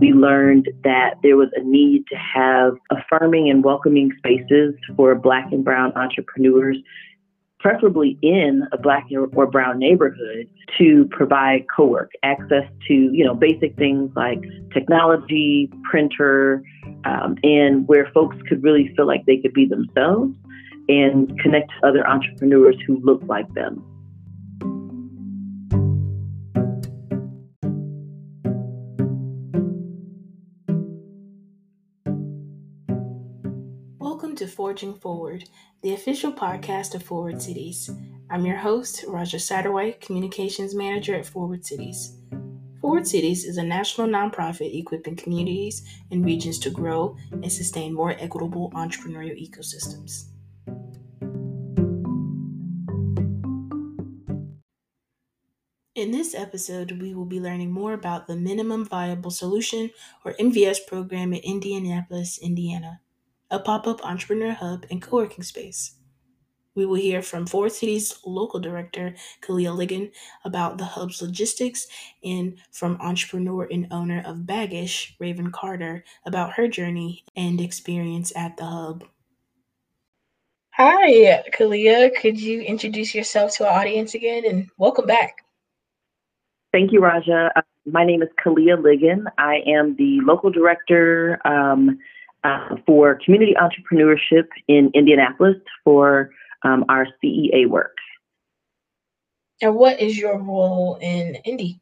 we learned that there was a need to have affirming and welcoming spaces for Black and Brown entrepreneurs, preferably in a Black or Brown neighborhood, to provide co-work access to you know basic things like technology, printer, um, and where folks could really feel like they could be themselves and connect to other entrepreneurs who look like them. Forging Forward, the official podcast of Forward Cities. I'm your host, Raja Satterwhite, Communications Manager at Forward Cities. Forward Cities is a national nonprofit equipping communities and regions to grow and sustain more equitable entrepreneurial ecosystems. In this episode, we will be learning more about the Minimum Viable Solution, or MVS program in Indianapolis, Indiana, a pop up entrepreneur hub and co working space. We will hear from Forward Cities local director Kalia Ligon about the hub's logistics and from entrepreneur and owner of Baggish, Raven Carter, about her journey and experience at the hub. Hi, Kalia. Could you introduce yourself to our audience again and welcome back? Thank you, Raja. Uh, my name is Kalia Ligon. I am the local director um, uh, for community entrepreneurship in Indianapolis for um, our CEA work. And what is your role in Indy?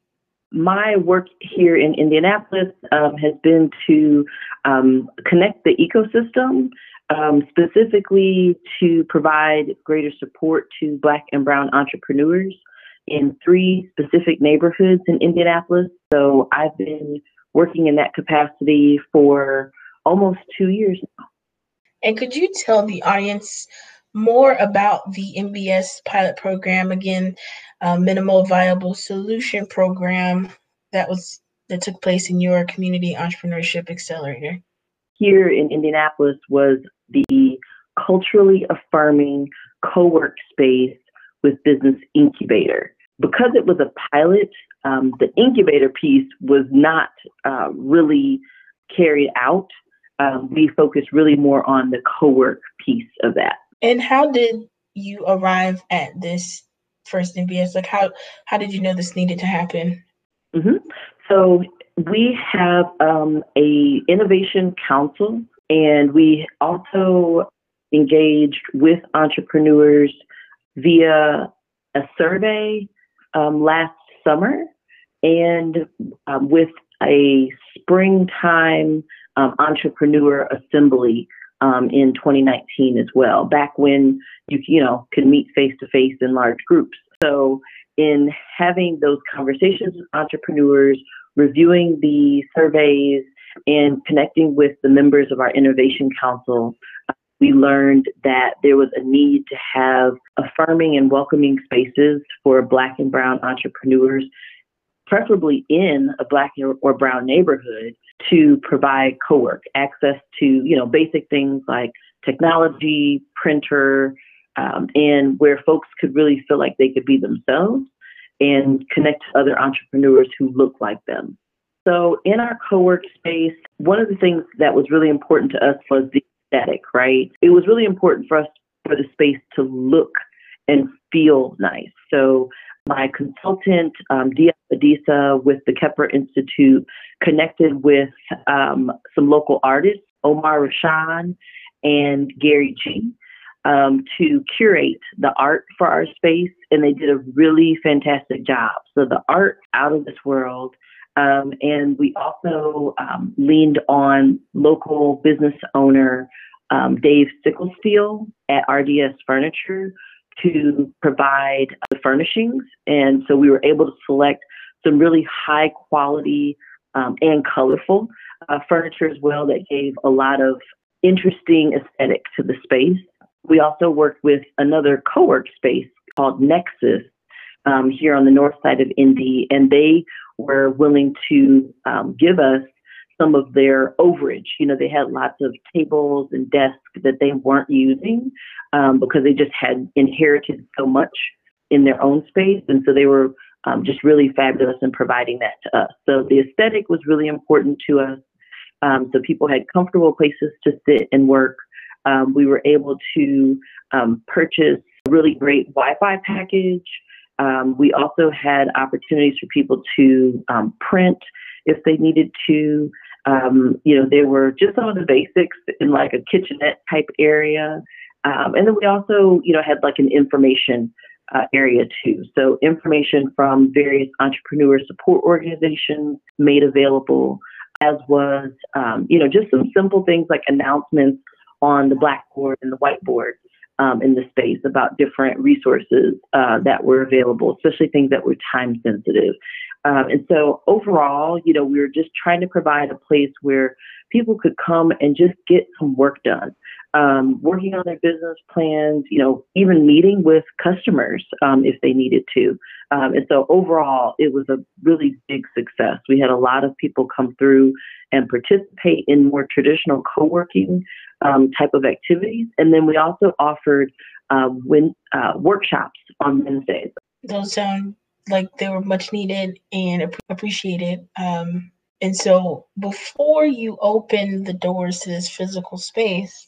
My work here in Indianapolis um, has been to um, connect the ecosystem, um, specifically to provide greater support to Black and Brown entrepreneurs in three specific neighborhoods in Indianapolis. So I've been working in that capacity for almost two years now. And could you tell the audience more about the MVS pilot program? Again, uh, minimal viable solution program that was that took place in your community entrepreneurship accelerator. Here in Indianapolis was the culturally affirming co-work space with business incubator because it was a pilot, um, the incubator piece was not uh, really carried out. Um, we focused really more on the co-work piece of that. And how did you arrive at this first MVS? Like how how did you know this needed to happen? Mm-hmm. So we have um, a innovation council, and we also engaged with entrepreneurs via a survey um, last summer and um, with a springtime um, entrepreneur assembly um, in 2019 as well, back when you you know could meet face to face in large groups. So in having those conversations with entrepreneurs, reviewing the surveys, and connecting with the members of our innovation council, we learned that there was a need to have affirming and welcoming spaces for Black and Brown entrepreneurs, preferably in a Black or Brown neighborhood, to provide co-work access to you know basic things like technology, printer, um, and where folks could really feel like they could be themselves and connect to other entrepreneurs who look like them. So in our co-work space, one of the things that was really important to us was the aesthetic, right? It was really important for us for the space to look and feel nice. So my consultant, um, Dia Adisa with the Kheprw Institute, connected with um, some local artists, Omar Rashan and Gary G, um, to curate the art for our space, and they did a really fantastic job. So the art out of this world. Um, and we also um, leaned on local business owner um, Dave Sickelsteel at RDS Furniture to provide the furnishings. And so we were able to select some really high quality um, and colorful uh, furniture as well that gave a lot of interesting aesthetic to the space. We also worked with another co-work space called Nexus um, here on the north side of Indy, and they were willing to um, give us some of their overage. You know, they had lots of tables and desks that they weren't using um, because they just had inherited so much in their own space. And so they were um, just really fabulous in providing that to us. So the aesthetic was really important to us. Um, so people had comfortable places to sit and work. Um, we were able to um, purchase a really great Wi-Fi package. Um, we also had opportunities for people to print if they needed to. You know, there were just some of the basics in like a kitchenette type area. and then we also, you know, had like an information uh, area too. So information from various entrepreneur support organizations made available, as was, um, you know, just some simple things like announcements on the blackboard and the whiteboard um, in the space about different resources uh, that were available, especially things that were time sensitive. Um, and so overall, you know, we were just trying to provide a place where people could come and just get some work done um, working on their business plans, you know, even meeting with customers um, if they needed to. Um, and so overall, it was a really big success. We had a lot of people come through and participate in more traditional co-working um, type of activities. And then we also offered uh, when, uh, workshops on Wednesdays. Those sound like they were much needed and appreciated. Um, and so before you open the doors to this physical space,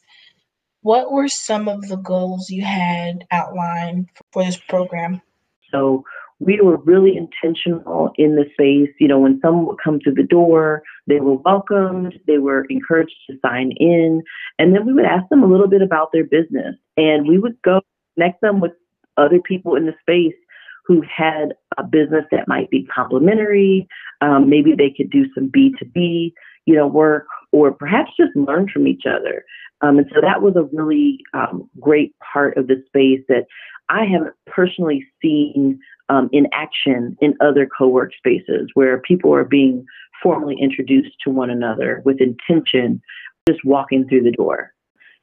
what were some of the goals you had outlined for this program? So we were really intentional in the space. You know, when someone would come through the door, they were welcomed, they were encouraged to sign in, and then we would ask them a little bit about their business. And we would go connect them with other people in the space who had a business that might be complementary. Um, maybe they could do some B2B, you know, work, or perhaps just learn from each other. Um, and so that was a really um, great part of the space that I haven't personally seen um, in action in other co-work spaces where people are being formally introduced to one another with intention, just walking through the door.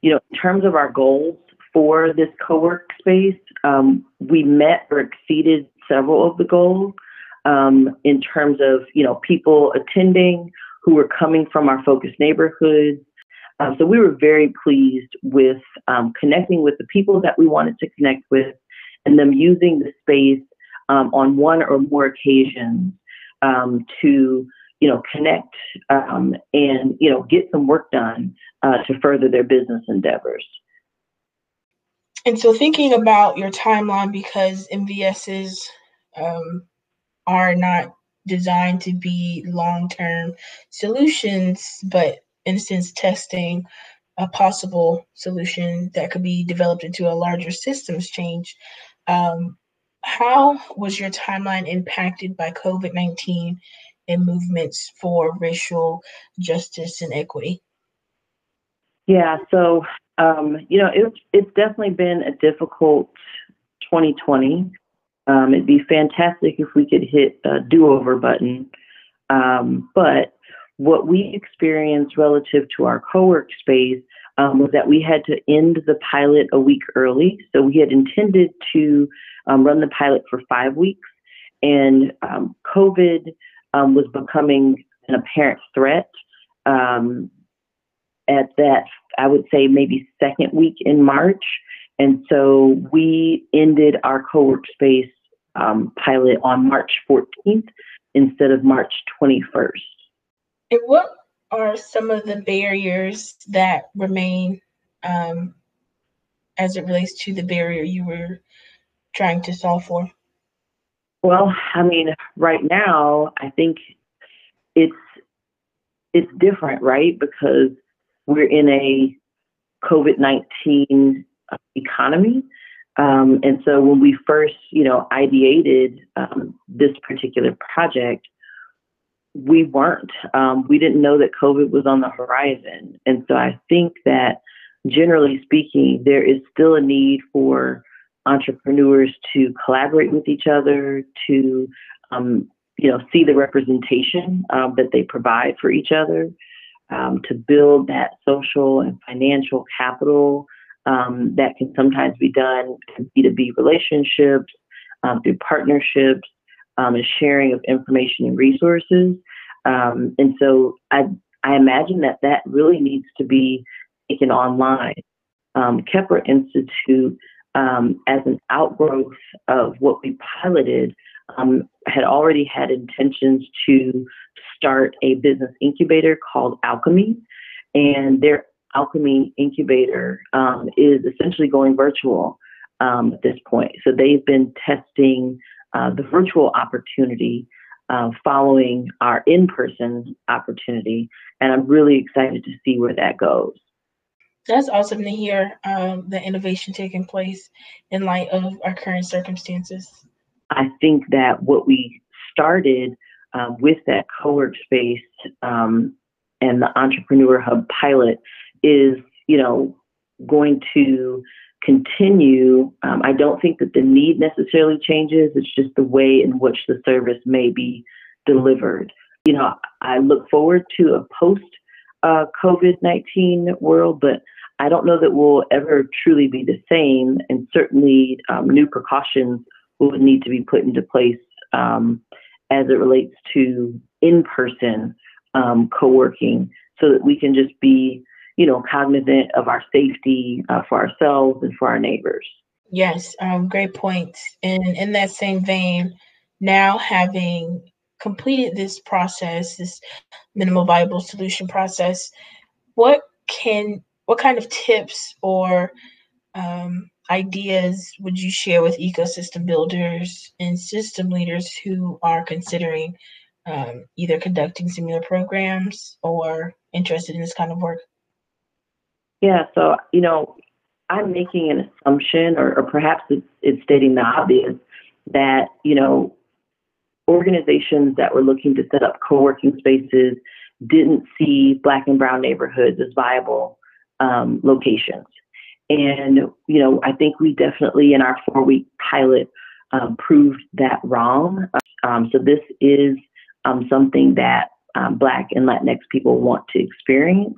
You know, in terms of our goals for this co-work space, um, we met or exceeded several of the goals um, in terms of, you know, people attending who were coming from our focus neighborhoods, um, so we were very pleased with um, connecting with the people that we wanted to connect with and them using the space um, on one or more occasions um, to, you know, connect um, and, you know, get some work done uh, to further their business endeavors. And so thinking about your timeline, because MVSs um, are not designed to be long-term solutions, but instance testing a possible solution that could be developed into a larger systems change. Um, how was your timeline impacted by COVID 19 and movements for racial justice and equity? Yeah, so, um, you know, it, it's definitely been a difficult 2020. Um, it'd be fantastic if we could hit a do over button. Um, but what we experienced relative to our co-work space um, was that we had to end the pilot a week early. So we had intended to um, run the pilot for five weeks, and um, COVID was becoming an apparent threat um, at that, I would say, maybe second week in March. And so we ended our co-work space um, pilot on March 14th instead of March 21st. And what are some of the barriers that remain um, as it relates to the barrier you were trying to solve for? Well, I mean, right now, I think it's it's different, right? Because we're in a COVID nineteen economy, um, and so when we first, you know, ideated um, this particular project, we weren't. Um, we didn't know that COVID was on the horizon. And so I think that generally speaking, there is still a need for entrepreneurs to collaborate with each other, to um, you know see the representation um, that they provide for each other, um, to build that social and financial capital um, that can sometimes be done through B2B relationships, um, through partnerships, um, and sharing of information and resources. Um, and so I, I imagine that that really needs to be taken online. Um, Kheprw Institute, as an outgrowth of what we piloted, um, had already had intentions to start a business incubator called Alchemy, and their Alchemy incubator um, is essentially going virtual um, at this point. So they've been testing uh, the virtual opportunity uh, following our in person opportunity. And I'm really excited to see where that goes. That's awesome to hear um, the innovation taking place in light of our current circumstances. I think that what we started um, with that co-work space um, and the Entrepreneur Hub pilot is, you know, going to continue. Um, I don't think that the need necessarily changes. It's just the way in which the service may be delivered. You know, I look forward to a post uh, COVID 19 world, but I don't know that we'll ever truly be the same. And certainly, um, new precautions will need to be put into place um, as it relates to in person um, co working so that we can just be you know, cognizant of our safety uh, for ourselves and for our neighbors. Yes, um, great points. And in that same vein, now having completed this process, this minimal viable solution process, what can, what kind of tips or um, ideas would you share with ecosystem builders and system leaders who are considering um, either conducting similar programs or interested in this kind of work? Yeah, so, you know, I'm making an assumption, or, or perhaps it's, it's stating the obvious, that, you know, organizations that were looking to set up co working spaces didn't see Black and Brown neighborhoods as viable um, locations. And, you know, I think we definitely in our four week pilot um, proved that wrong. Um, so this is um, something that um, Black and Latinx people want to experience.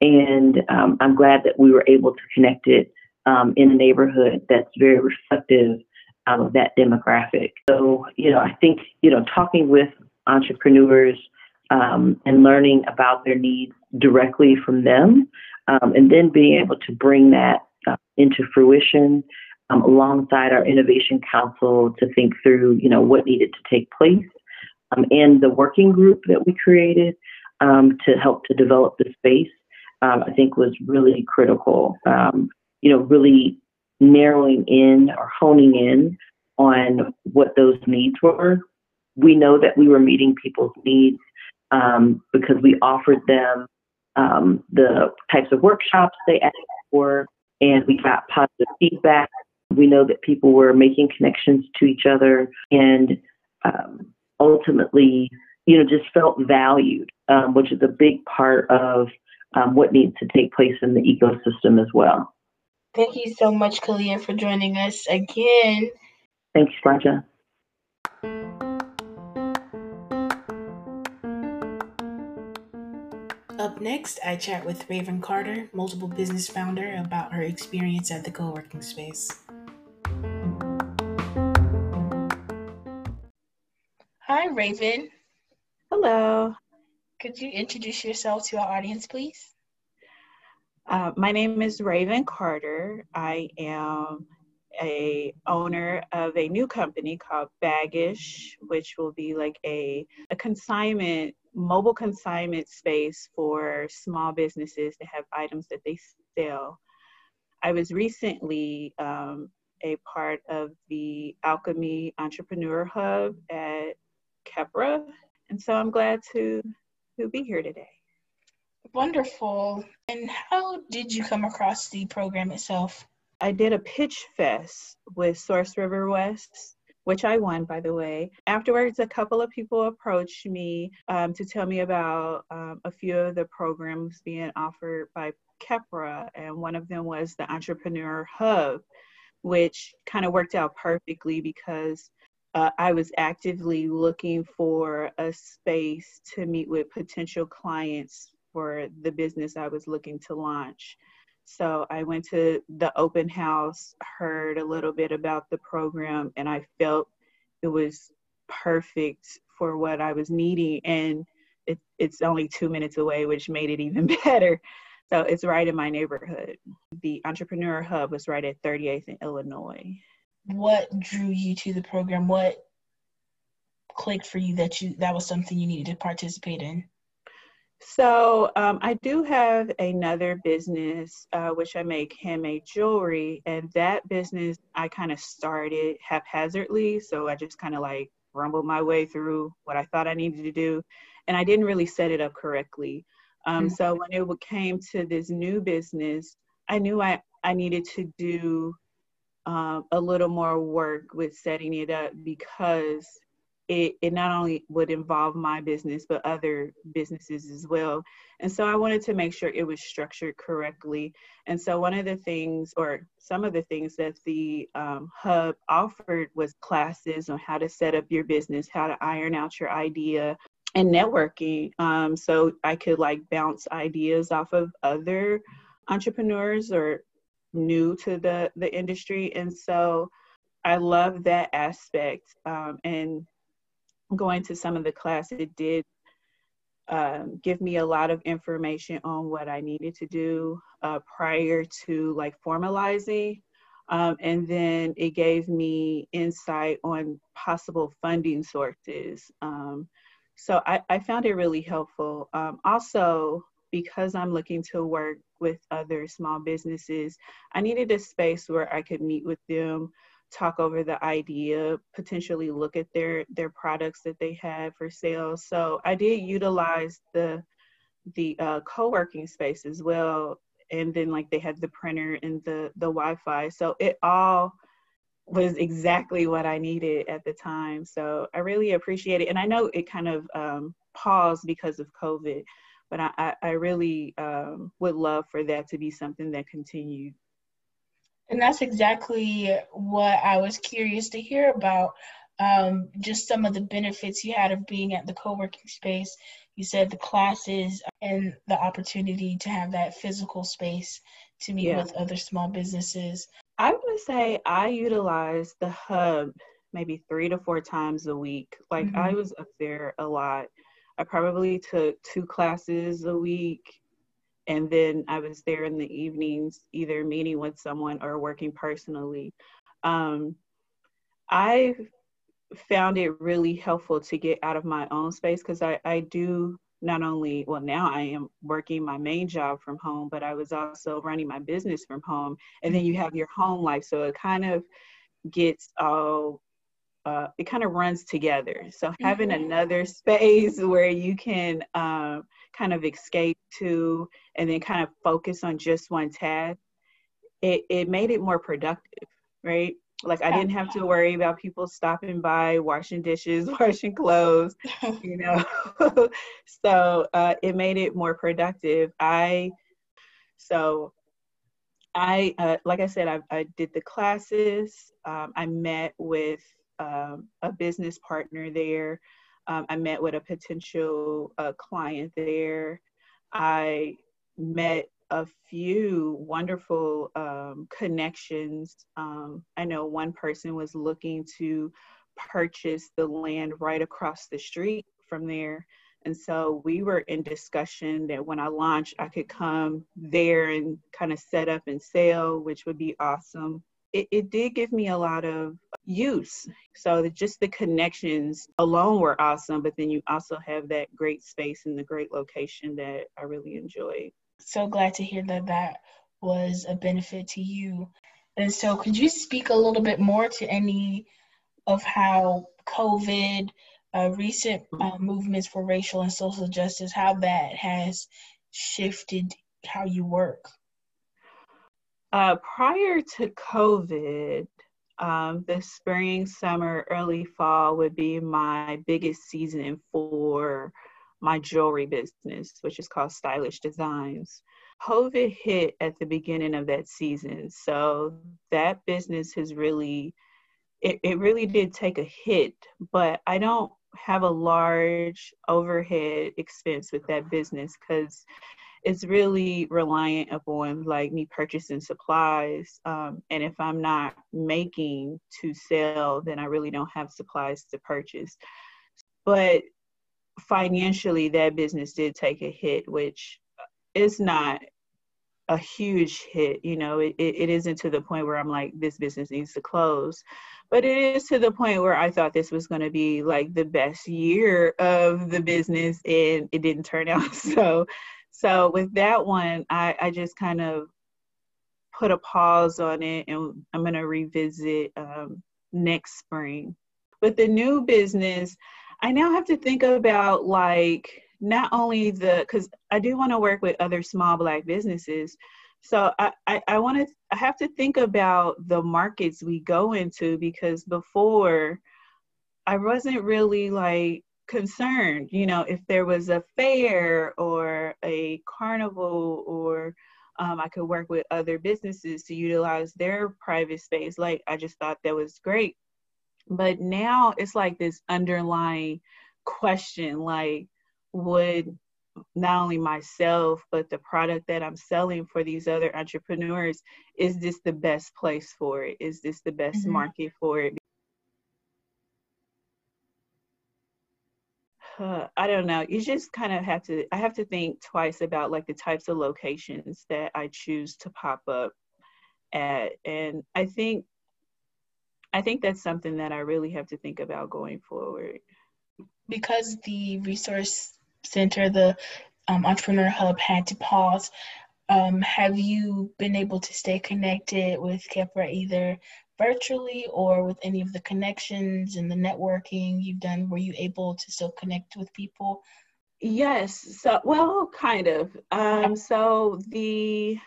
And um, I'm glad that we were able to connect it um, in a neighborhood that's very reflective of that demographic. So, you know, I think, you know, talking with entrepreneurs and learning about their needs directly from them, um, and then being able to bring that uh, into fruition um, alongside our innovation council to think through, you know, what needed to take place. and the working group that we created to help to develop the space um, I think was really critical. Um, you know, really narrowing in or honing in on what those needs were. We know that we were meeting people's needs um, because we offered them um, the types of workshops they asked for, and we got positive feedback. We know that people were making connections to each other and um, ultimately, you know, just felt valued, um, which is a big part of um, what needs to take place in the ecosystem as well. Thank you so much, Kalia, for joining us again. Thanks, Raja. Up next, I chat with Raven Carter, multiple business founder, about her experience at the co working space. Hi, Raven. Hello. Could you introduce yourself to our audience, please? Uh, my name is Raven Carter. I am a owner of a new company called Baggish, which will be like a, a consignment, mobile consignment space for small businesses to have items that they sell. I was recently um, a part of the Alchemy Entrepreneur Hub at Kheprw, and so I'm glad to to be here today. Wonderful. And how did you come across the program itself? I did a pitch fest with Source River West, which I won, by the way. Afterwards, a couple of people approached me um, to tell me about um, a few of the programs being offered by Kheprw, and one of them was the Entrepreneur Hub, which kind of worked out perfectly because uh, I was actively looking for a space to meet with potential clients for the business I was looking to launch. So I went to the open house, heard a little bit about the program, and I felt it was perfect for what I was needing. And it, it's only two minutes away, which made it even better. So it's right in my neighborhood. The Entrepreneur Hub was right at 38th in Illinois what drew you to the program? What clicked for you that you that was something you needed to participate in? So um, I do have another business uh, which I make handmade jewelry, and that business I kind of started haphazardly. So I just kind of like rumbled my way through what I thought I needed to do, and I didn't really set it up correctly. Um, mm-hmm. So when it came to this new business, I knew I I needed to do um, a little more work with setting it up because it, it not only would involve my business but other businesses as well. And so i wanted to make sure it was structured correctly. And so one of the things or some of the things that the um, hub offered was classes on how to set up your business how to iron out your idea and networking. Um, so i could like bounce ideas off of other entrepreneurs or new to the the industry. And so i love that aspect um, and going to some of the class, it did um, give me a lot of information on what I needed to do uh, prior to like formalizing. Um, and then it gave me insight on possible funding sources. Um, so I, I, found it really helpful. Um, also, because I'm looking to work with other small businesses, I needed a space where I could meet with them talk over the idea, potentially look at their their products that they had for sale. So I did utilize the the uh, co-working space as well, and then like they had the printer and the the Wi-Fi. So it all was exactly what I needed at the time. So I really appreciate it, and I know it kind of um, paused because of COVID, but I I really um, would love for that to be something that continued. And that's exactly what I was curious to hear about. Um, just some of the benefits you had of being at the co working space. You said the classes and the opportunity to have that physical space to meet yeah. with other small businesses. I would say I utilize the hub maybe three to four times a week. Like mm-hmm. I was up there a lot. I probably took two classes a week and then I was there in the evenings, either meeting with someone or working personally. Um, I found it really helpful to get out of my own space because I, I do not only, well, now I am working my main job from home, but I was also running my business from home. And then you have your home life. So it kind of gets all uh, it kind of runs together. So having mm-hmm. another space where you can um, kind of escape to and then kind of focus on just one task, it, it made it more productive, right? Like I didn't have to worry about people stopping by, washing dishes, washing clothes, you know. so uh, it made it more productive. I so I uh, like I said, I, I did the classes. Um, I met with um, a business partner there. Um, I met with a potential uh, client there. I met a few wonderful um, connections. Um, I know one person was looking to purchase the land right across the street from there. And so we were in discussion that when I launched, I could come there and kind of set up and sell, which would be awesome it, it did give me a lot of use. So the, just the connections alone were awesome, but then you also have that great space and the great location that I really enjoyed. So glad to hear that that was a benefit to you. And so, could you speak a little bit more to any of how COVID, uh, recent uh, movements for racial and social justice, how that has shifted how you work? Uh, prior to COVID, um, the spring, summer, early fall would be my biggest season for my jewelry business, which is called Stylish Designs. COVID hit at the beginning of that season. So that business has really, it, it really did take a hit, but I don't have a large overhead expense with that business because it's really reliant upon like me purchasing supplies. Um, and if I'm not making to sell, then I really don't have supplies to purchase. But financially, that business did take a hit, which is not a huge hit. You know, it, it isn't to the point where I'm like, this business needs to close, but it is to the point where I thought this was going to be like the best year of the business, and it didn't turn out so. So with that one, I, I just kind of put a pause on it, and I'm going to revisit um, next spring. With the new business, I now have to think about like not only the because I do want to work with other small black businesses. So I, I, I want to I have to think about the markets we go into because before I wasn't really like concerned, you know, if there was a fair or a carnival or um, I could work with other businesses to utilize their private space. Like I just thought that was great. But now it's like this underlying question like, would not only myself but the product that i'm selling for these other entrepreneurs is this the best place for it is this the best mm-hmm. market for it i don't know you just kind of have to i have to think twice about like the types of locations that i choose to pop up at and i think i think that's something that i really have to think about going forward because the resource center, the um, Entrepreneur Hub had to pause. Um, have you been able to stay connected with Kheprw either virtually or with any of the connections and the networking you've done? Were you able to still connect with people? Yes. So, well, kind of. Um, so the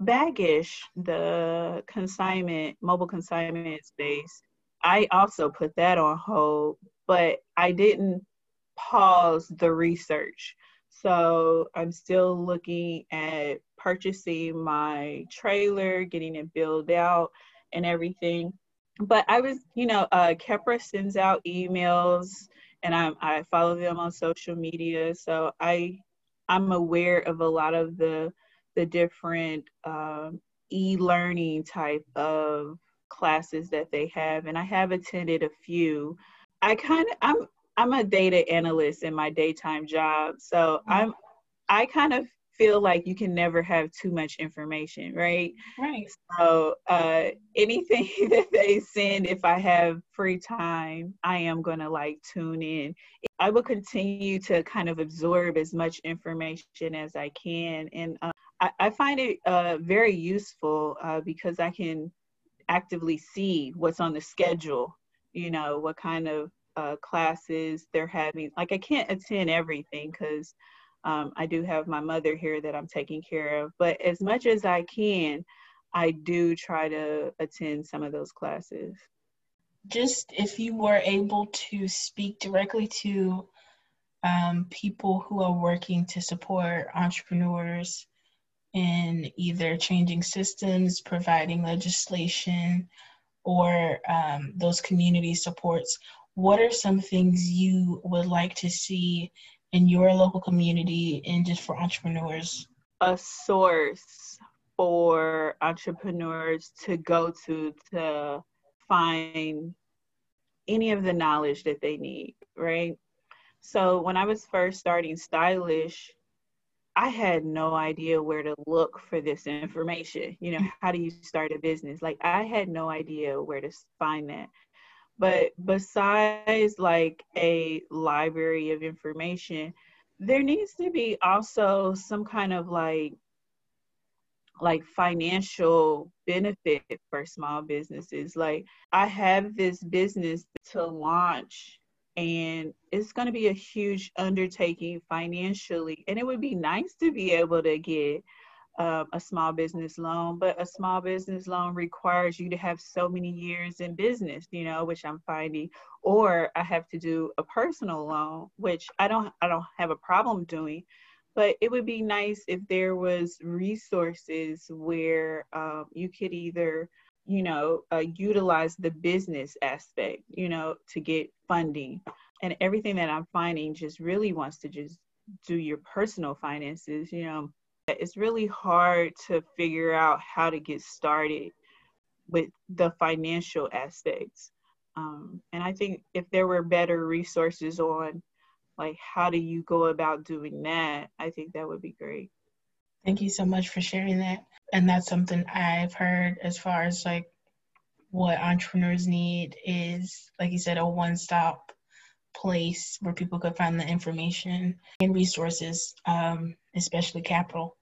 Baggish, the consignment, mobile consignment space, I also put that on hold, but I didn't pause the research. So I'm still looking at purchasing my trailer, getting it built out, and everything. But I was, you know, uh, Kheprw sends out emails, and I, I follow them on social media. So I, I'm aware of a lot of the the different um, e-learning type of classes that they have, and I have attended a few. I kind of I'm I'm a data analyst in my daytime job. So mm-hmm. I'm I kind of feel like you can never have too much information, right? Right. So uh, anything that they send, if I have free time, I am gonna like tune in. I will continue to kind of absorb as much information as I can, and uh, I, I, find it uh, very useful uh, because I can actively see what's on the schedule. You know what kind of uh, classes they're having. Like I can't attend everything because um, I do have my mother here that I'm taking care of. But as much as I can, I do try to attend some of those classes. Just if you were able to speak directly to um, people who are working to support entrepreneurs in either changing systems, providing legislation, or um, those community supports, what are some things you would like to see in your local community and just for entrepreneurs? A source for entrepreneurs to go to to find any of the knowledge that they need, right? So when I was first starting Stylish, I had no idea where to look for this information. You know, how do you start a business? Like I had no idea where to find that. But besides like a library of information, there needs to be also some kind of like like financial benefit for small businesses. Like I have this business to launch and it's going to be a huge undertaking financially and it would be nice to be able to get um, a small business loan, but a small business loan requires you to have so many years in business, you know, which I'm finding, or I have to do a personal loan, which I don't, I don't have a problem doing, but it would be nice if there was resources where um, you could either, you know, uh, utilize the business aspect, you know, to get funding, and everything that I'm finding just really wants to just do your personal finances, you know it's really hard to figure out how to get started with the financial aspects. Um, and I think if there were better resources on like how do you go about doing that, I think that would be great. Thank you so much for sharing that. And that's something I've heard as far as like what entrepreneurs need is, like you said, a one stop place where people could find the information and resources, um, especially capital.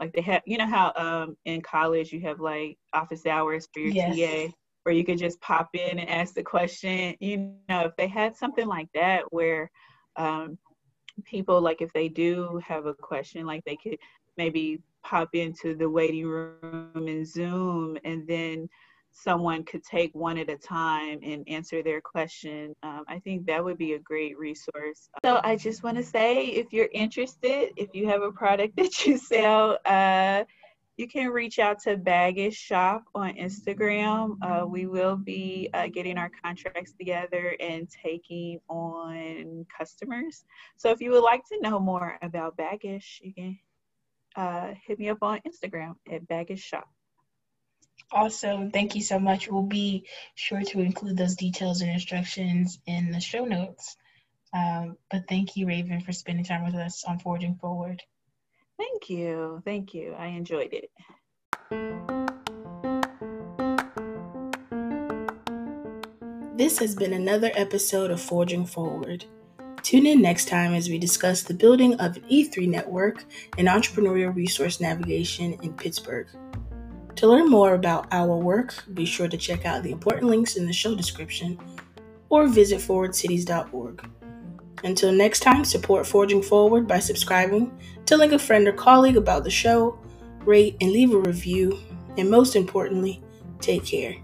Like they have, you know how um, in college you have like office hours for your yes. TA, where you could just pop in and ask the question. You know, if they had something like that where um, people, like if they do have a question, like they could maybe pop into the waiting room and Zoom and then someone could take one at a time and answer their question, um, I think that would be a great resource. So I just want to say if you're interested, if you have a product that you sell, uh, you can reach out to Baggish Shop on Instagram. Uh, we will be uh, getting our contracts together and taking on customers. So if you would like to know more about Baggish, you can uh, hit me up on Instagram at Baggish Shop. Awesome. Thank you so much. We'll be sure to include those details and instructions in the show notes. Um, but thank you, Raven, for spending time with us on Forging Forward. Thank you. Thank you. I enjoyed it. This has been another episode of Forging Forward. Tune in next time as we discuss the building of an E3 network and entrepreneurial resource navigation in Pittsburgh. To learn more about our work, be sure to check out the important links in the show description or visit forwardcities.org. Until next time, support Forging Forward by subscribing, telling a friend or colleague about the show, rate and leave a review, and most importantly, take care.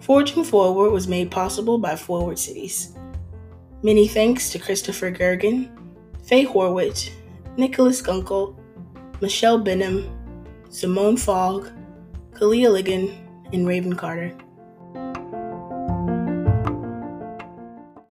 Forging Forward was made possible by Forward Cities. Many thanks to Christopher Gergen, Faye Horwitz, Nicholas Gunkel, Michelle Benham, Simone Fogg, Kalia Ligon, and Raven Carter.